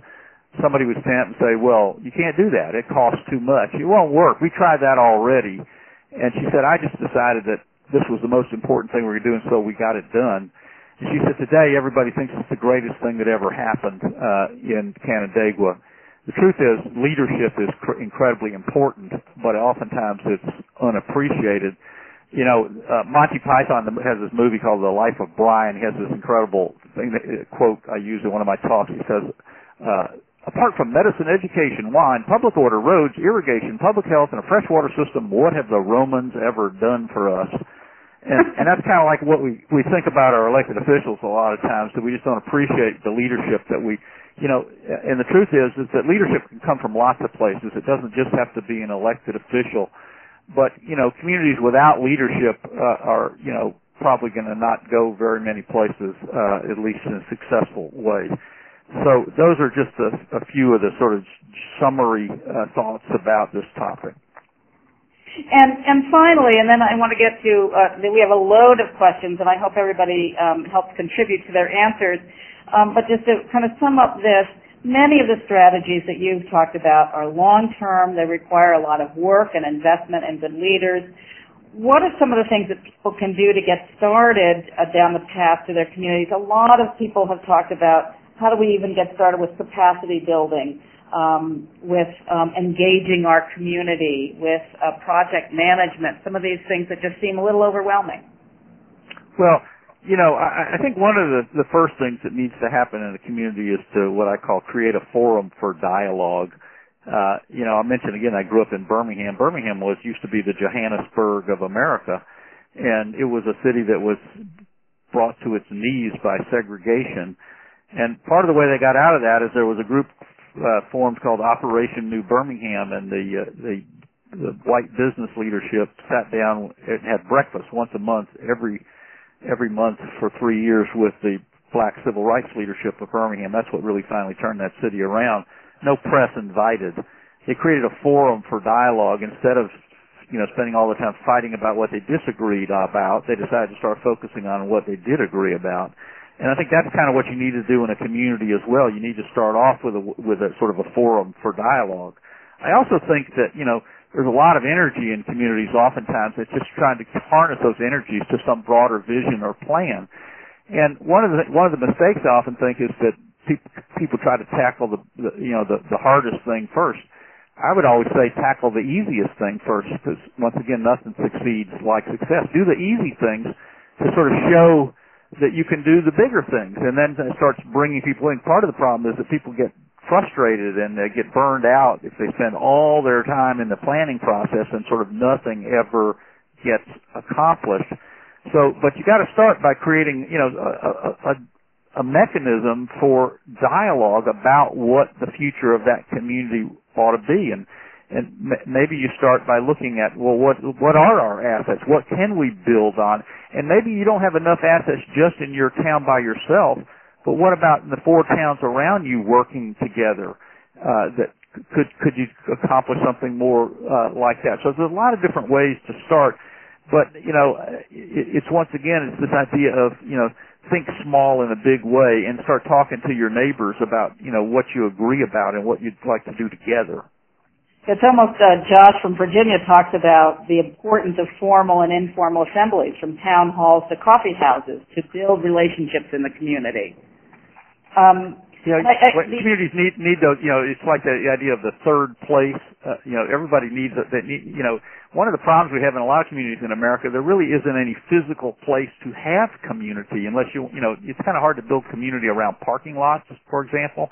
somebody would stand up and say, well, you can't do that. It costs too much. It won't work. We tried that already. And she said, I just decided that this was the most important thing we were doing, so we got it done. She said today everybody thinks it's the greatest thing that ever happened uh, in Canandaigua. The truth is leadership is cr- incredibly important, but oftentimes it's unappreciated. You know, uh, Monty Python has this movie called The Life of Brian. He has this incredible thing that, uh, quote I use in one of my talks. He says, uh, apart from medicine, education, wine, public order, roads, irrigation, public health, and a freshwater system, what have the Romans ever done for us? And, and that's kind of like what we, we think about our elected officials a lot of times, that we just don't appreciate the leadership that we, you know, and the truth is, is that leadership can come from lots of places. It doesn't just have to be an elected official. But, you know, communities without leadership, uh, are, you know, probably going to not go very many places, uh, at least in a successful way. So those are just a, a few of the sort of summary uh, thoughts about this topic. And and finally, and then I want to get to uh, we have a load of questions, and I hope everybody um, helps contribute to their answers. Um, but just to kind of sum up this, many of the strategies that you've talked about are long term. They require a lot of work and investment and good leaders. What are some of the things that people can do to get started uh, down the path to their communities? A lot of people have talked about how do we even get started with capacity building um, with um, engaging our community, with uh, project management, some of these things that just seem a little overwhelming. Well, you know, I, I think one of the, the first things that needs to happen in a community is to what I call create a forum for dialogue. Uh, you know, I mentioned again, I grew up in Birmingham. Birmingham was used to be the Johannesburg of America, and it was a city that was brought to its knees by segregation. And part of the way they got out of that is there was a group uh, formed called Operation New Birmingham, and the uh, the the white business leadership sat down and had breakfast once a month every every month for three years with the black civil rights leadership of Birmingham. That's what really finally turned that city around. No press invited. They created a forum for dialogue instead of you know, spending all the time fighting about what they disagreed about, they decided to start focusing on what they did agree about. And I think that's kind of what you need to do in a community as well. You need to start off with a, with a sort of a forum for dialogue. I also think that, you know, there's a lot of energy in communities oftentimes that's just trying to harness those energies to some broader vision or plan. And one of the, one of the mistakes I often think is that people, people try to tackle the, the you know, the, the hardest thing first. I would always say tackle the easiest thing first because once again, nothing succeeds like success. Do the easy things to sort of show that you can do the bigger things, and then it starts bringing people in. Part of the problem is that people get frustrated and they get burned out if they spend all their time in the planning process and sort of nothing ever gets accomplished. So, but you got to start by creating, you know, a, a, a mechanism for dialogue about what the future of that community ought to be, and and maybe you start by looking at well what what are our assets? What can we build on? And maybe you don't have enough assets just in your town by yourself but what about the four towns around you working together uh, that could could you accomplish something more uh, like that? So there's a lot of different ways to start but you know it, it's once again it's this idea of you know think small in a big way and start talking to your neighbors about you know what you agree about and what you'd like to do together it's almost, uh, Josh from Virginia talks about the importance of formal and informal assemblies from town halls to coffee houses to build relationships in the community. Um, you know, I, I, the, communities need need those. You know, it's like the, the idea of the third place. Uh, you know, everybody needs that. Need, you know, one of the problems we have in a lot of communities in America, there really isn't any physical place to have community unless you. You know, it's kind of hard to build community around parking lots, for example.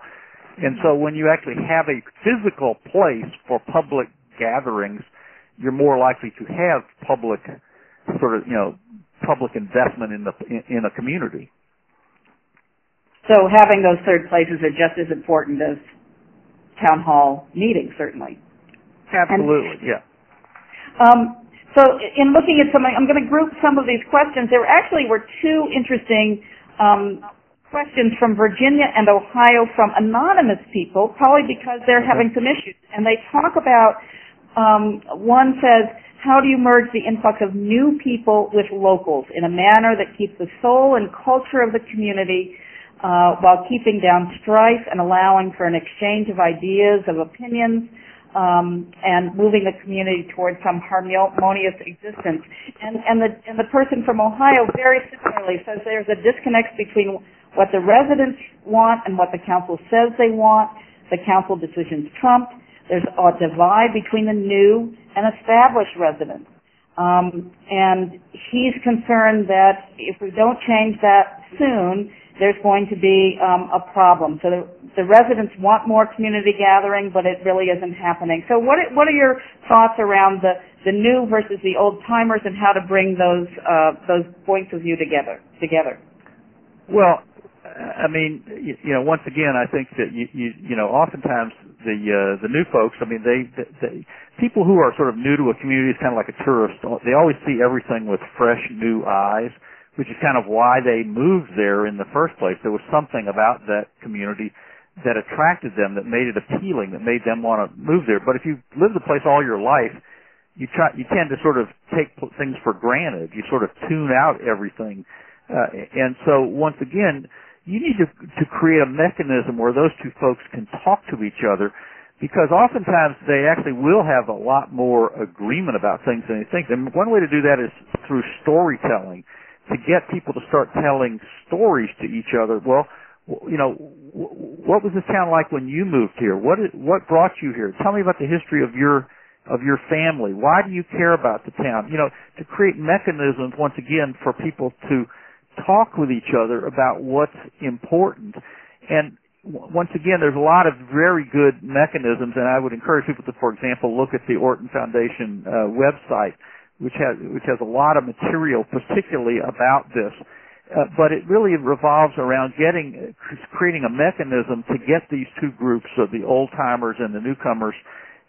And so when you actually have a physical place for public gatherings, you're more likely to have public sort of, you know, public investment in the in, a community. So having those third places are just as important as town hall meetings, certainly. Absolutely, and, yeah. Um, so in looking at some, I'm going to group some of these questions. There actually were two interesting um, questions from Virginia and Ohio from anonymous people, probably because they're having some issues. And they talk about, um, one says, how do you merge the influx of new people with locals in a manner that keeps the soul and culture of the community uh, while keeping down strife and allowing for an exchange of ideas, of opinions, um, and moving the community towards some harmonious existence. And, and, the, and the person from Ohio very similarly says there's a disconnect between what the residents want and what the council says they want. The council decisions trump. There's a divide between the new and established residents. Um, and he's concerned that if we don't change that soon, there's going to be um, a problem. So the, residents want more community gathering, but it really isn't happening. So what what are your thoughts around the the new versus the old timers and how to bring those uh, those points of view together together? Well, I mean, you, know, once again, I think that you, you, you know, oftentimes the uh, the new folks, I mean, they, they people who are sort of new to a community is kind of like a tourist. They always see everything with fresh, new eyes, which is kind of why they moved there in the first place. There was something about that community that attracted them, that made it appealing, that made them want to move there. But if you live the place all your life, you try, you tend to sort of take things for granted. You sort of tune out everything, uh, and so once again you need to, to create a mechanism where those two folks can talk to each other because oftentimes they actually will have a lot more agreement about things than they think. And one way to do that is through storytelling, to get people to start telling stories to each other. Well, you know, what was this town like when you moved here? What what brought you here? Tell me about the history of your of your family. Why do you care about the town? You know, to create mechanisms once again for people to talk with each other about what's important. And once again, there's a lot of very good mechanisms, and I would encourage people to, for example, look at the Orton Foundation uh, website, which has which has a lot of material, particularly about this. Uh, but it really revolves around getting creating a mechanism to get these two groups of the old timers and the newcomers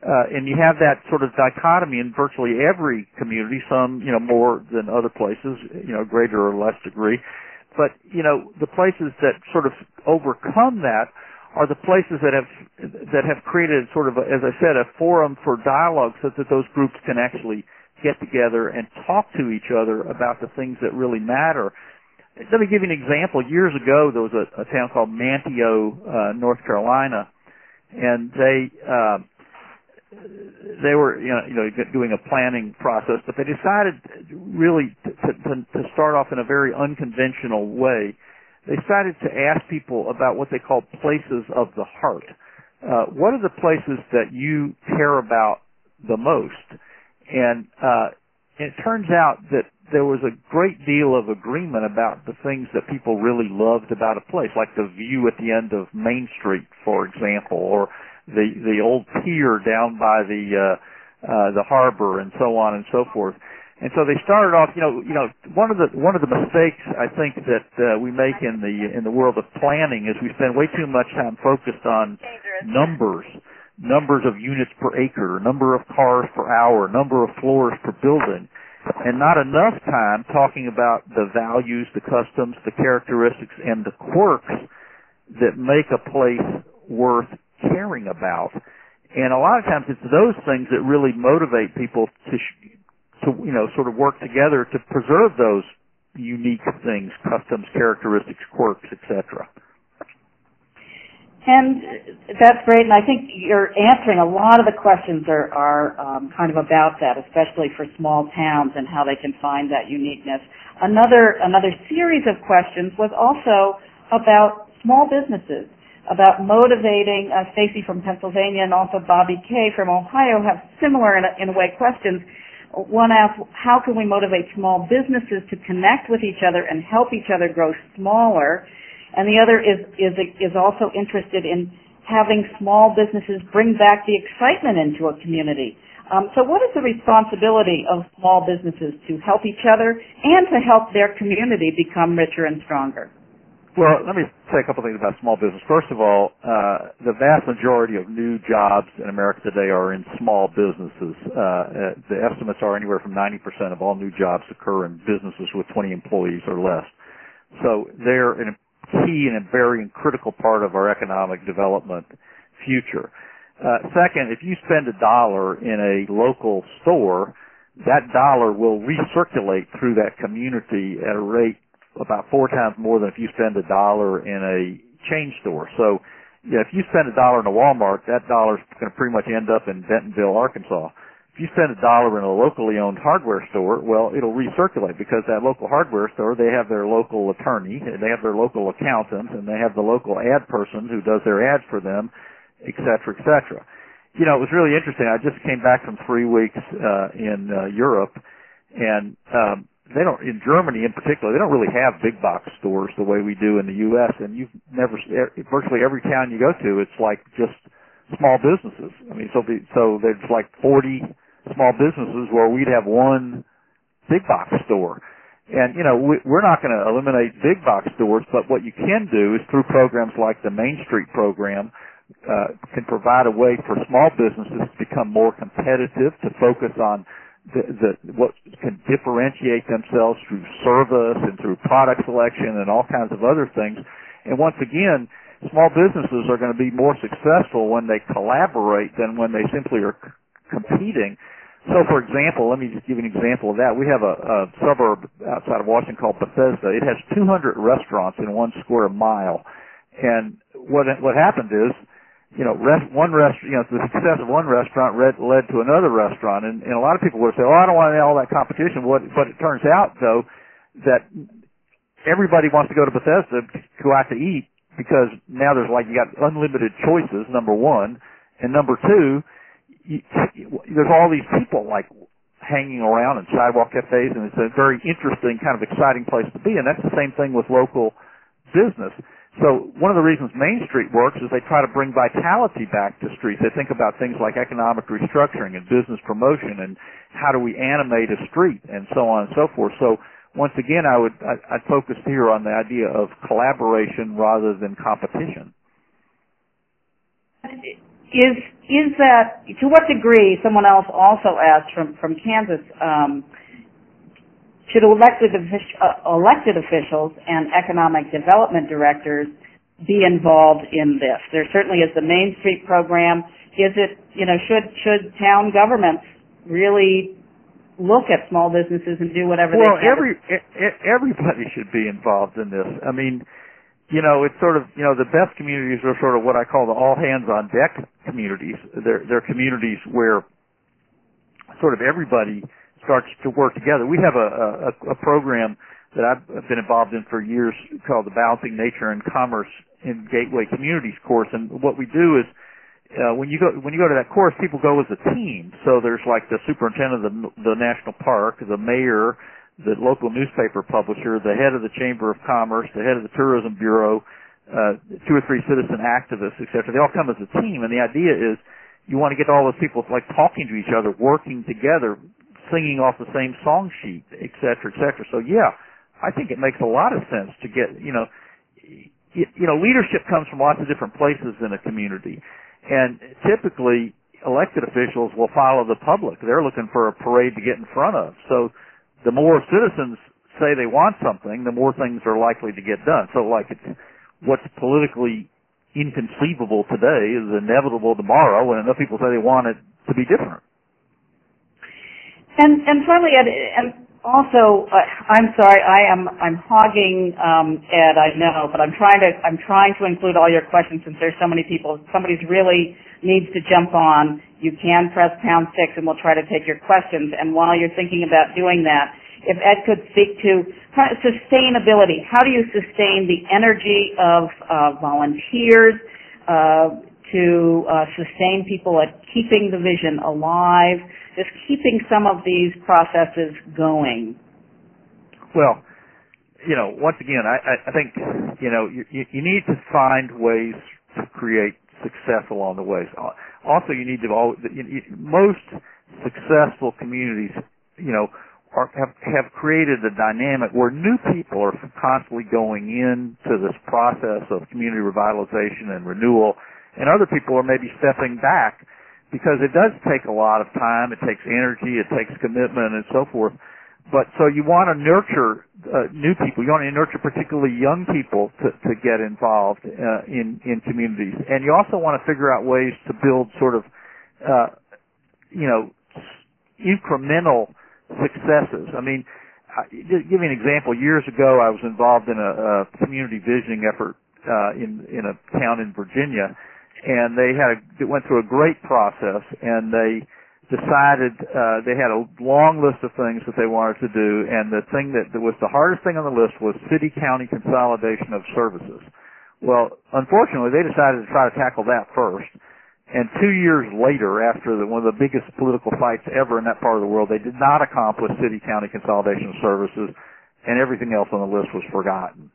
uh, and you have that sort of dichotomy in virtually every community, some, you know, more than other places, you know, greater or less degree. But, you know, the places that sort of overcome that are the places that have, that have created sort of, a, as I said, a forum for dialogue so that those groups can actually get together and talk to each other about the things that really matter. Let me give you an example. Years ago, there was a, a town called Manteo, uh, North Carolina, and they uh, they were you know, you know doing a planning process, but they decided really to, to, to start off in a very unconventional way. They decided to ask people about what they called places of the heart. Uh, what are the places that you care about the most? And uh, it turns out that there was a great deal of agreement about the things that people really loved about a place, like the view at the end of Main Street, for example, or the the old pier down by the uh, uh, the harbor, and so on and so forth. And so they started off, you know, you know, one of the one of the mistakes I think that uh, we make in the in the world of planning is we spend way too much time focused on numbers, numbers of units per acre, number of cars per hour, number of floors per building, and not enough time talking about the values, the customs, the characteristics, and the quirks that make a place worth caring about. And a lot of times it's those things that really motivate people to, to, you know, sort of work together to preserve those unique things, customs, characteristics, quirks, etc. And that's great, and I think you're answering a lot of the questions are, are um, kind of about that, especially for small towns and how they can find that uniqueness. Another another series of questions was also about small businesses about motivating uh, Stacy from Pennsylvania and also Bobby Kay from Ohio have similar in a, in a way questions. One asked, how can we motivate small businesses to connect with each other and help each other grow smaller? And the other is is is also interested in having small businesses bring back the excitement into a community. Um, so, what is the responsibility of small businesses to help each other and to help their community become richer and stronger? Well, let me say a couple things about small business. First of all, uh, the vast majority of new jobs in America today are in small businesses. Uh, uh the estimates are anywhere from 90% of all new jobs occur in businesses with 20 employees or less. So they're a key and a very critical part of our economic development future. Uh, second, if you spend a dollar in a local store, that dollar will recirculate through that community at a rate about four times more than if you spend a dollar in a chain store. So, yeah, if you spend a dollar in a Walmart, that dollar's going to pretty much end up in Bentonville, Arkansas. If you spend a dollar in a locally owned hardware store, well, it'll recirculate because that local hardware store, they have their local attorney, they have their local accountant, and they have the local ad person who does their ads for them, et cetera, et cetera. You know, it was really interesting. I just came back from three weeks uh, in uh, Europe, and um, they don't in Germany in particular they don't really have big box stores the way we do in the US and you've never virtually every town you go to it's like just small businesses I mean so be, so there's like 40 small businesses where we'd have one big box store and you know we, we're not going to eliminate big box stores but what you can do is through programs like the Main Street program uh, can provide a way for small businesses to become more competitive to focus on the, the, what can differentiate themselves through service and through product selection and all kinds of other things. And once again, small businesses are going to be more successful when they collaborate than when they simply are c- competing. So, for example, let me just give you an example of that. We have a, a suburb outside of Washington called Bethesda. It has 200 restaurants in one square mile. And what what happened is you know, rest, one rest, you know, the success of one restaurant led, led to another restaurant, and, and a lot of people would say, "Oh, I don't want all that competition." What, but it turns out, though, that everybody wants to go to Bethesda to go out to eat because now there's like you got unlimited choices. Number one, and number two, you, there's all these people like hanging around in sidewalk cafes, and it's a very interesting, kind of exciting place to be. And that's the same thing with local business. So one of the reasons Main Street works is they try to bring vitality back to streets. They think about things like economic restructuring and business promotion and how do we animate a street and so on and so forth. So once again, I would I, I'd focus here on the idea of collaboration rather than competition. Is is that to what degree? Someone else also asked from from Kansas. Um, should elected, uh, elected officials and economic development directors be involved in this? There certainly is the Main Street program. Is it, you know, should, should town governments really look at small businesses and do whatever well, they can. Well, every everybody should be involved in this. I mean, you know, it's sort of you know the best communities are sort of what I call the all hands on deck communities. They're they're communities where sort of everybody starts to work together. We have a a, a program that I've been involved in for years called the Balancing Nature and Commerce in Gateway Communities course, and what we do is uh, when you go when you go to that course, people go as a team. So there's like the superintendent of the, the national park, the mayor, the local newspaper publisher, the head of the chamber of commerce, the head of the tourism bureau, uh, two or three citizen activists, etc. They all come as a team, and the idea is you want to get all those people like talking to each other, working together, singing off the same song sheet, etc., etc. So yeah, I think it makes a lot of sense to get you know. You know, leadership comes from lots of different places in a community and typically, elected officials will follow the public. They're looking for a parade to get in front of. So the more citizens say they want something, the more things are likely to get done. So like it's, what's politically inconceivable today is inevitable tomorrow when enough people say they want it to be different. And and finally, Ed, and also, uh, I'm sorry, I am I'm hogging um, Ed. I know, but I'm trying to I'm trying to include all your questions since there's so many people. Somebody's really needs to jump on. You can press pound six, and we'll try to take your questions. And while you're thinking about doing that, if Ed could speak to sustainability, how do you sustain the energy of uh, volunteers uh, to uh, sustain people at keeping the vision alive? just keeping some of these processes going? Well, you know, once again, I, I think, you know, you, you need to find ways to create success along the way. Also, you need to you, most successful communities, you know, are, have have created a dynamic where new people are constantly going into this process of community revitalization and renewal, and other people are maybe stepping back because it does take a lot of time, it takes energy, it takes commitment and so forth. But so you want to nurture uh, new people. You want to nurture particularly young people to, to get involved uh, in in communities, and you also want to figure out ways to build sort of, uh, you know, incremental successes. I mean, I, give me an example. Years ago, I was involved in a, a community visioning effort uh, in in a town in Virginia, and they had a, it went through a great process, and they decided uh, they had a long list of things that they wanted to do, and the thing that, that was the hardest thing on the list was city-county consolidation of services. Well, unfortunately, they decided to try to tackle that first. And two years later, after the, one of the biggest political fights ever in that part of the world, they did not accomplish city-county consolidation of services, and everything else on the list was forgotten.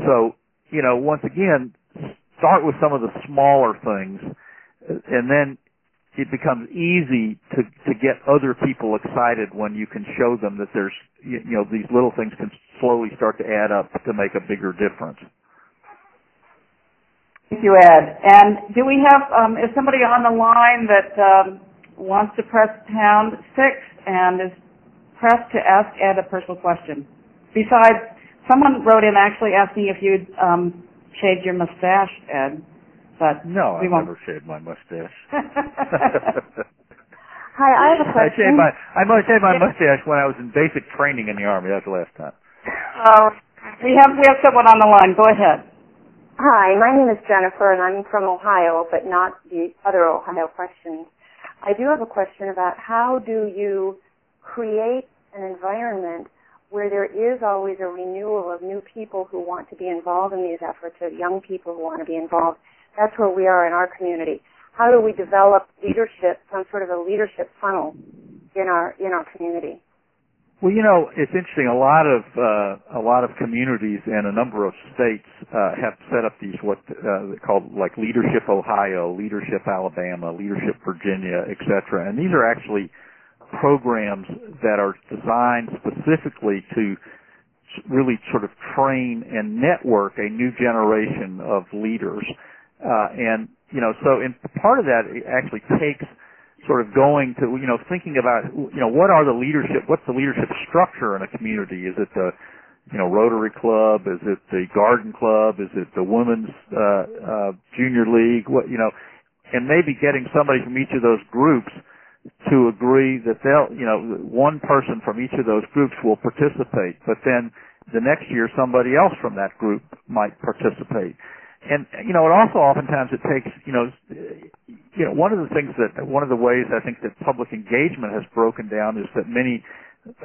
So, you know, once again, start with some of the smaller things, and then it becomes easy to to get other people excited when you can show them that there's you, know these little things can slowly start to add up to make a bigger difference. Thank you, Ed. And do we have um, is somebody on the line that um, wants to press pound six and is pressed to ask Ed a personal question? Besides, someone wrote in actually asking if you'd um, shaved your mustache, Ed. But no, we I've won't. never shaved my mustache. Hi, I have a question. I shaved my I must shaved my mustache when I was in basic training in the army. That's the last time. Uh, we have we have someone on the line. Go ahead. Hi, my name is Jennifer, and I'm from Ohio, but not the other Ohio questions. I do have a question about how do you create an environment where there is always a renewal of new people who want to be involved in these efforts, of young people who want to be involved. That's where we are in our community. How do we develop leadership, some sort of a leadership funnel in our in our community? Well, you know, it's interesting. A lot of uh, a lot of communities and a number of states uh, have set up these what uh, called like Leadership Ohio, Leadership Alabama, Leadership Virginia, etc. And these are actually programs that are designed specifically to really sort of train and network a new generation of leaders. Uh, and, you know, so in part of that actually takes sort of going to, you know, thinking about, you know, what are the leadership, what's the leadership structure in a community? Is it the, you know, Rotary Club? Is it the Garden Club? Is it the Women's, uh, uh, Junior League? What, you know, and maybe getting somebody from each of those groups to agree that they'll, you know, one person from each of those groups will participate, but then the next year somebody else from that group might participate. And you know, it also oftentimes it takes, you know, you know, one of the things that one of the ways I think that public engagement has broken down is that many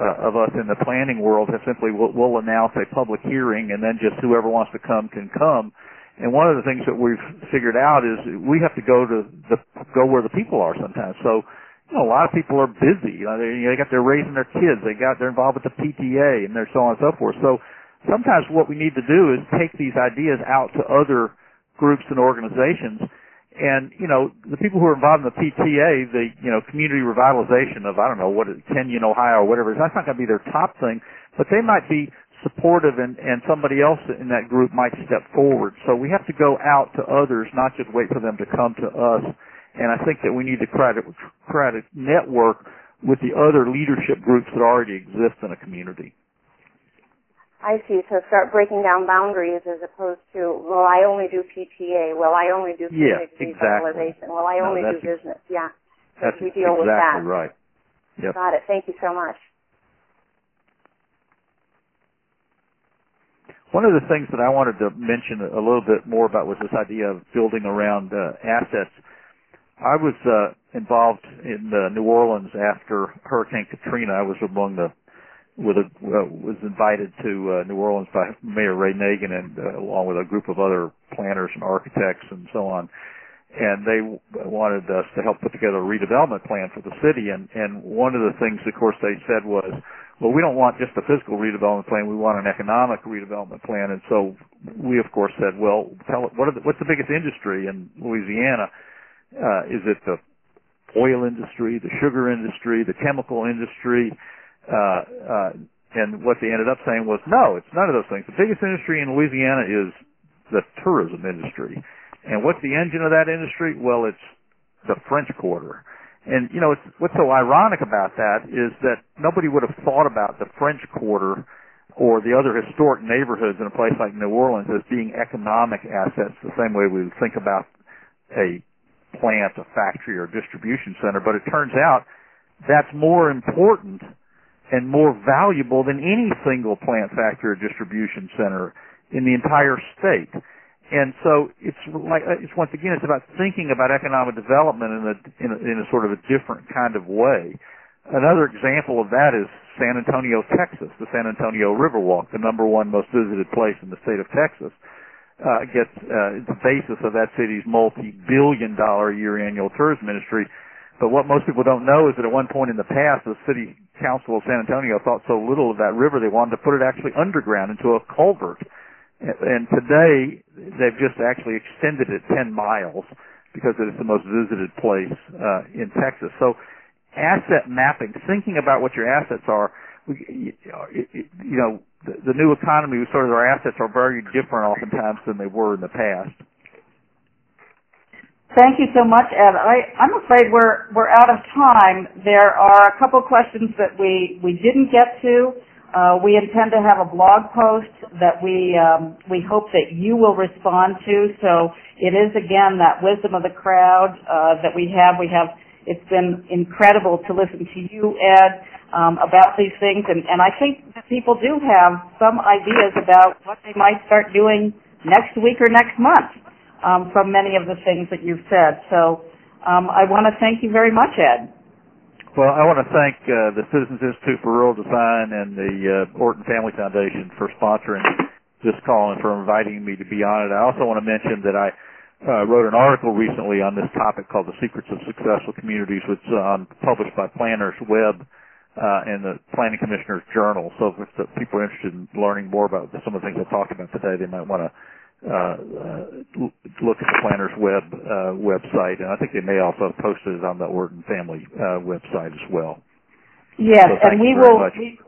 uh, of us in the planning world have simply will, will announce a public hearing and then just whoever wants to come can come. And one of the things that we've figured out is we have to go to the go where the people are sometimes. So you know, a lot of people are busy. You know, they, you know, they got they're raising their kids. They got they're involved with the PTA and they're so on and so forth. So sometimes what we need to do is take these ideas out to other groups and organizations. And you know, the people who are involved in the PTA, the you know community revitalization of I don't know what Kenyon, Ohio, or whatever. That's not going to be their top thing, but they might be supportive, and and somebody else in that group might step forward. So we have to go out to others, not just wait for them to come to us and I think that we need to try to try to network with the other leadership groups that already exist in a community. I see. So start breaking down boundaries as opposed to, well, I only do PTA. Well, I only do yeah, exactly. Well, I no, only do business. Yeah. So that's we deal exactly with that. right. Yep. Got it. Thank you so much. One of the things that I wanted to mention a little bit more about was this idea of building around uh, assets. I was uh, involved in uh, New Orleans after Hurricane Katrina. I was among the with a uh, was invited to uh, New Orleans by Mayor Ray Nagin and uh, along with a group of other planners and architects and so on. And they wanted us to help put together a redevelopment plan for the city. And and one of the things, of course, they said was, well, we don't want just a physical redevelopment plan. We want an economic redevelopment plan. And so we, of course, said, well, tell what the, what's the biggest industry in Louisiana? Uh, is it the oil industry, the sugar industry, the chemical industry? Uh, uh, and what they ended up saying was, no, it's none of those things. The biggest industry in Louisiana is the tourism industry. And what's the engine of that industry? Well, it's the French Quarter. And you know, what's so ironic about that is that nobody would have thought about the French Quarter or the other historic neighborhoods in a place like New Orleans as being economic assets, the same way we would think about a plant, a factory, or a distribution center, but it turns out that's more important and more valuable than any single plant, factory, or distribution center in the entire state. And so it's like it's once again it's about thinking about economic development in a, in a in a sort of a different kind of way. Another example of that is San Antonio, Texas, the San Antonio Riverwalk, the number one most visited place in the state of Texas uh, gets uh, the basis of that city's multi-billion-dollar year annual tourism industry. But what most people don't know is that at one point in the past, the city council of San Antonio thought so little of that river they wanted to put it actually underground into a culvert. And today, they've just actually extended it 10 miles because it is the most visited place uh, in Texas. So asset mapping, thinking about what your assets are, you know, the, new economy, sort of our assets are very different oftentimes than they were in the past. Thank you so much, Ed. I, I'm afraid we're we're out of time. There are a couple questions that we we didn't get to. Uh, we intend to have a blog post that we um, we hope that you will respond to. So it is again that wisdom of the crowd uh, that we have. We have. It's been incredible to listen to you, Ed um, about these things, and, and I think that people do have some ideas about what they might start doing next week or next month um, from many of the things that you've said. So um, I want to thank you very much, Ed. Well, I want to thank uh, the Citizens Institute for Rural Design and the uh, Orton Family Foundation for sponsoring this call and for inviting me to be on it. I also want to mention that I uh, wrote an article recently on this topic called "The Secrets of Successful Communities," which is uh, published by Planners Web uh, the Planning Commissioner's Journal. So if people are interested in learning more about some of the things I talked about today, they might want to look at the Planners Web uh, website, and I think they may also have posted it on the Orton Family uh, website as well. Yes, so and we will. We,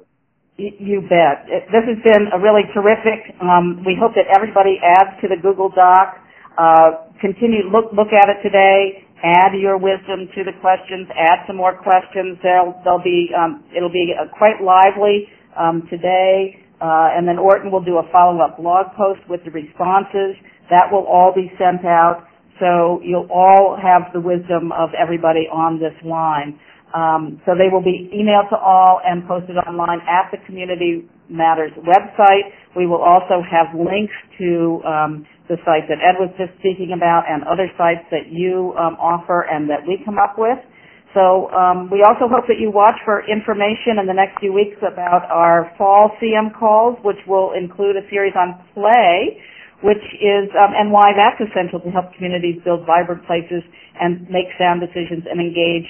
you bet. This has been a really terrific. Um, we hope that everybody adds to the Google Doc. Uh, continue look look at it today add your wisdom to the questions, add some more questions. They'll, they'll be, um, it'll be uh, quite lively um, today, uh, and then Orton will do a follow-up blog post with the responses. That will all be sent out, so you'll all have the wisdom of everybody on this line. Um, so they will be emailed to all and posted online at the Community Matters website. We will also have links to um, the site that Ed was just speaking about and other sites that you um, offer and that we come up with. So um, we also hope that you watch for information in the next few weeks about our fall CM calls, which will include a series on play, which is um, and why that's essential to help communities build vibrant places and make sound decisions and engage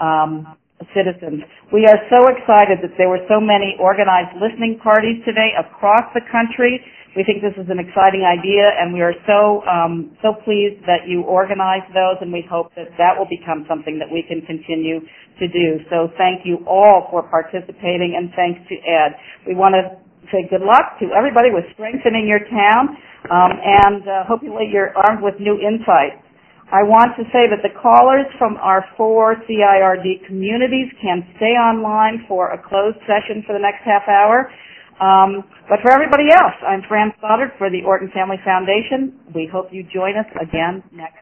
um, citizens. We are so excited that there were so many organized listening parties today across the country. We think this is an exciting idea, and we are so um, so pleased that you organized those, and we hope that that will become something that we can continue to do. So thank you all for participating, and thanks to Ed. We want to say good luck to everybody with strengthening your town, um, and uh, hopefully you're armed with new insights. I want to say that the callers from our four CIRD communities can stay online for a closed session for the next half hour. Um, but for everybody else, I'm Fran Stoddard for the Orton Family Foundation. We hope you join us again next